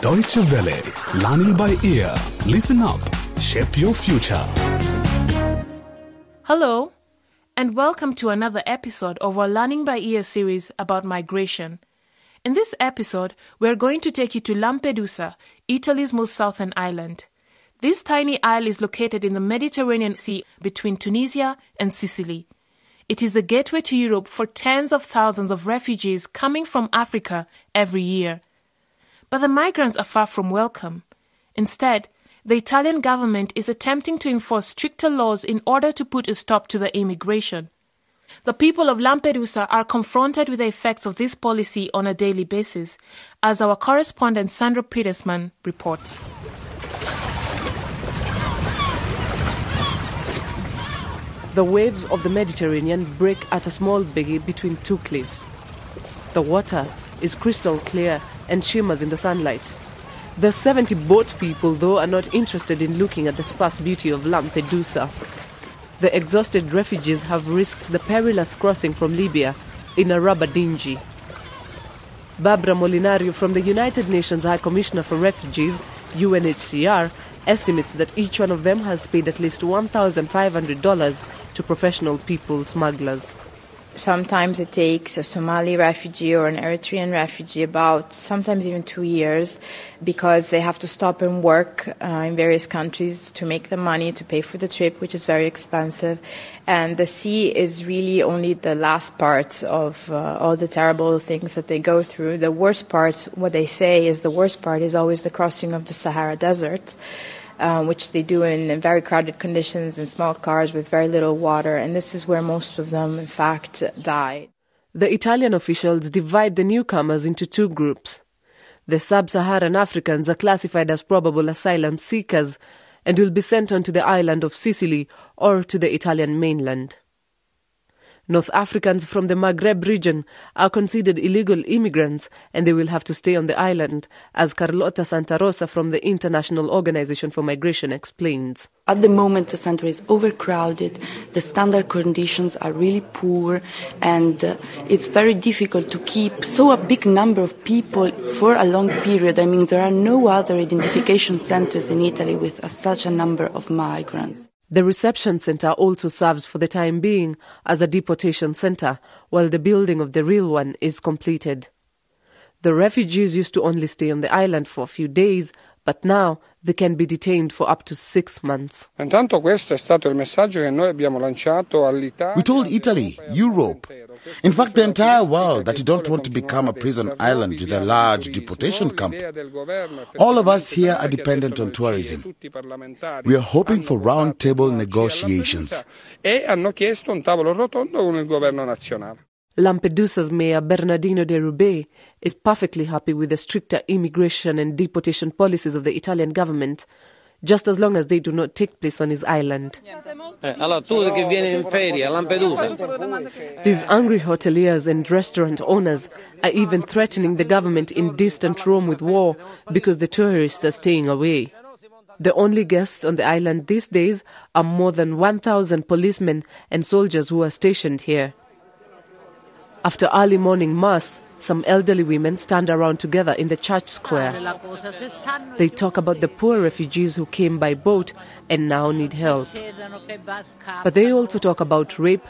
Deutsche Welle, learning by ear. Listen up, shape your future. Hello, and welcome to another episode of our Learning by Ear series about migration. In this episode, we're going to take you to Lampedusa, Italy's most southern island. This tiny isle is located in the Mediterranean Sea between Tunisia and Sicily. It is the gateway to Europe for tens of thousands of refugees coming from Africa every year. But the migrants are far from welcome. Instead, the Italian government is attempting to enforce stricter laws in order to put a stop to the immigration. The people of Lampedusa are confronted with the effects of this policy on a daily basis, as our correspondent Sandra Petersmann reports. The waves of the Mediterranean break at a small bay between two cliffs. The water is crystal clear and shimmers in the sunlight. The 70 boat people, though, are not interested in looking at the sparse beauty of Lampedusa. The exhausted refugees have risked the perilous crossing from Libya in a rubber dinghy. Barbara Molinario from the United Nations High Commissioner for Refugees, UNHCR, estimates that each one of them has paid at least $1,500 to professional people smugglers. Sometimes it takes a Somali refugee or an Eritrean refugee about sometimes even two years because they have to stop and work uh, in various countries to make the money to pay for the trip, which is very expensive. And the sea is really only the last part of uh, all the terrible things that they go through. The worst part, what they say is the worst part, is always the crossing of the Sahara Desert uh, which they do in very crowded conditions in small cars with very little water. And this is where most of them, in fact, die. The Italian officials divide the newcomers into two groups. The sub Saharan Africans are classified as probable asylum seekers and will be sent on to the island of Sicily or to the Italian mainland. North Africans from the Maghreb region are considered illegal immigrants and they will have to stay on the island, as Carlota Santarosa from the International Organization for Migration explains. At the moment, the center is overcrowded, the standard conditions are really poor, and uh, it's very difficult to keep so a big number of people for a long period. I mean, there are no other identification centers in Italy with uh, such a number of migrants. The reception center also serves for the time being as a deportation center, while the building of the real one is completed. The refugees used to only stay on the island for a few days, but now they can be detained for up to six months. We told Italy, Europe, in fact the entire world, that you don't want to become a prison island with a large deportation camp. All of us here are dependent on tourism. We are hoping for round-table negotiations. Lampedusa's mayor Bernardino de Rubeis is perfectly happy with the stricter immigration and deportation policies of the Italian government, just as long as they do not take place on his island. Eh, These angry hoteliers and restaurant owners are even threatening the government in distant Rome with war because the tourists are staying away. The only guests on the island these days are more than 1,000 policemen and soldiers who are stationed here. After early morning mass, some elderly women stand around together in the church square. They talk about the poor refugees who came by boat and now need help. But they also talk about rape,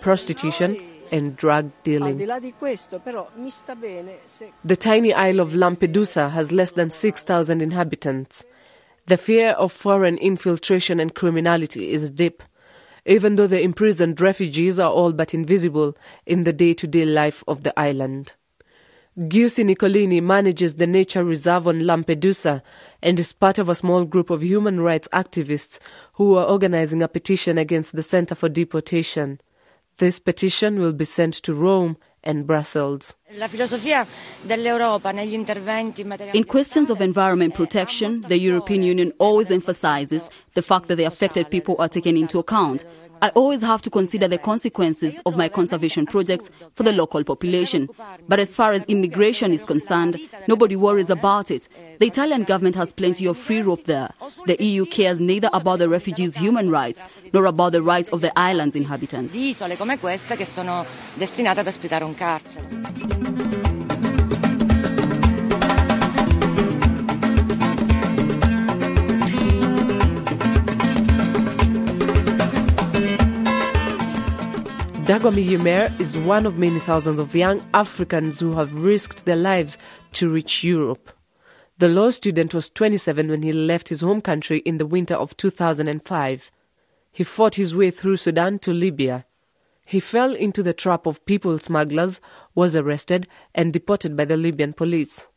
prostitution, and drug dealing. The tiny isle of Lampedusa has less than 6,000 inhabitants. The fear of foreign infiltration and criminality is deep even though the imprisoned refugees are all but invisible in the day to day life of the island. Giusi Nicolini manages the nature reserve on Lampedusa and is part of a small group of human rights activists who are organizing a petition against the Center for Deportation. This petition will be sent to Rome and Brussels. In questions of environment protection, the European Union always emphasizes the fact that the affected people are taken into account. I always have to consider the consequences of my conservation projects for the local population. But as far as immigration is concerned, nobody worries about it. The Italian government has plenty of free rope there. The EU cares neither about the refugees' human rights nor about the rights of the island's inhabitants. Dagmawi Yimer is one of many thousands of young Africans who have risked their lives to reach Europe. The law student was 27 when he left his home country in the winter of 2005. He fought his way through Sudan to Libya. He fell into the trap of people smugglers, was arrested, and deported by the Libyan police.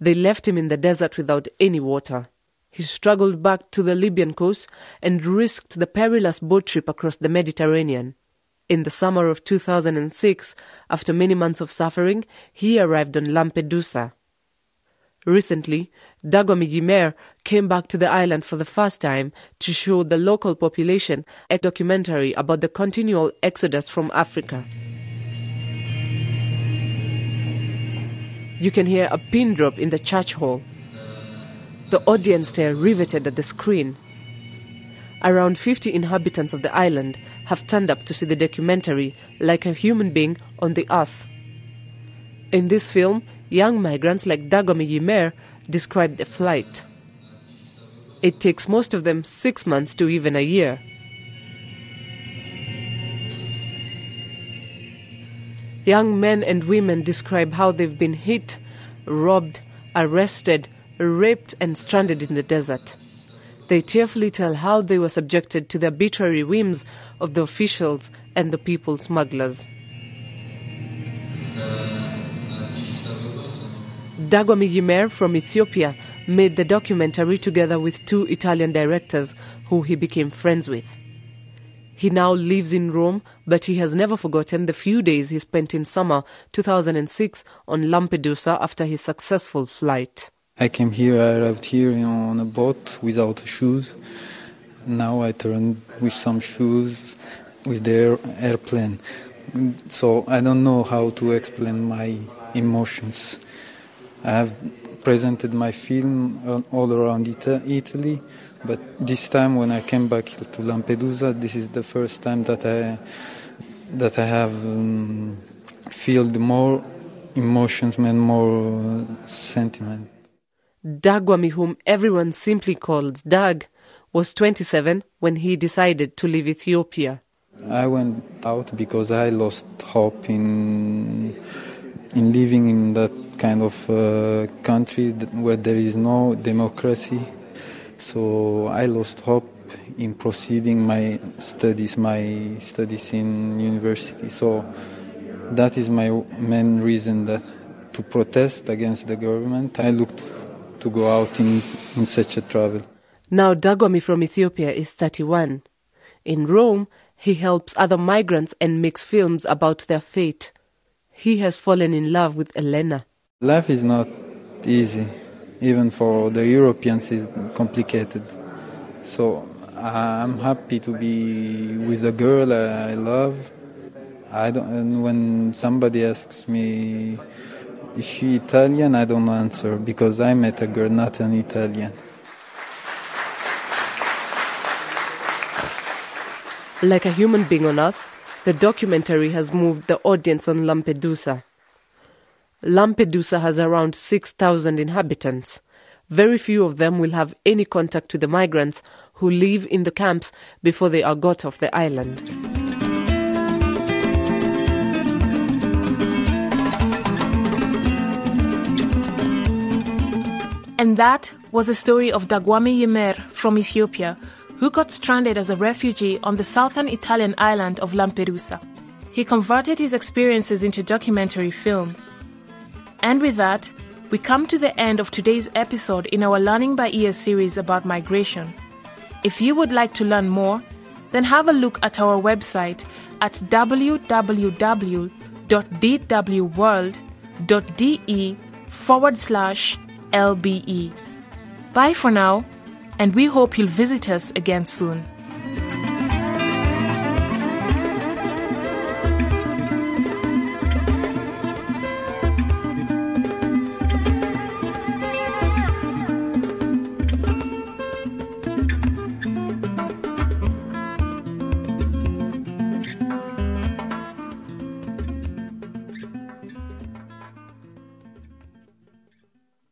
They left him in the desert without any water. He struggled back to the Libyan coast and risked the perilous boat trip across the Mediterranean. In the summer of 2006, after many months of suffering, he arrived on Lampedusa. Recently, Dagmawi Yimer came back to the island for the first time to show the local population a documentary about the continual exodus from Africa. You can hear a pin drop in the church hall. The audience stare riveted at the screen. Around 50 inhabitants of the island have turned up to see the documentary like a human being on the earth. In this film, young migrants like Dagmawi Yimer describe the flight. It takes most of them six months to even a year. Young men and women describe how they've been hit, robbed, arrested, raped, and stranded in the desert. They tearfully tell how they were subjected to the arbitrary whims of the officials and the people smugglers. Dagmawi Yimer from Ethiopia made the documentary together with two Italian directors who he became friends with. He now lives in Rome, but he has never forgotten the few days he spent in summer 2006 on Lampedusa after his successful flight. I came here, I arrived here on a boat without shoes. Now I turn with some shoes with the airplane. So I don't know how to explain my emotions. I have presented my film all around Italy, but this time when I came back to Lampedusa, this is the first time that I that I have um, felt more emotions and more sentiment. Dagmawi, whom everyone simply calls Dag, was 27 when he decided to leave Ethiopia. I went out because I lost hope in in living in that kind of uh, country where there is no democracy. So I lost hope in proceeding my studies, my studies in university. So that is my main reason that to protest against the government. I looked to go out in, in such a travel. Now Dagmawi from Ethiopia is 31. In Rome, he helps other migrants and makes films about their fate. He has fallen in love with Elena. Life is not easy. Even for the Europeans, it's complicated. So I'm happy to be with a girl I love. I don't. And when somebody asks me, "Is she Italian?" I don't answer because I met a girl, not an Italian. Like a human being on earth, the documentary has moved the audience on Lampedusa. Lampedusa has around 6,000 inhabitants. Very few of them will have any contact with the migrants who live in the camps before they are got off the island. And that was the story of Dagmawi Yimer from Ethiopia, who got stranded as a refugee on the southern Italian island of Lampedusa. He converted his experiences into documentary film and with that, we come to the end of today's episode in our Learning by Ear series about migration. If you would like to learn more, then have a look at our website at www.dwworld.de forward slash LBE. Bye for now, and we hope you'll visit us again soon.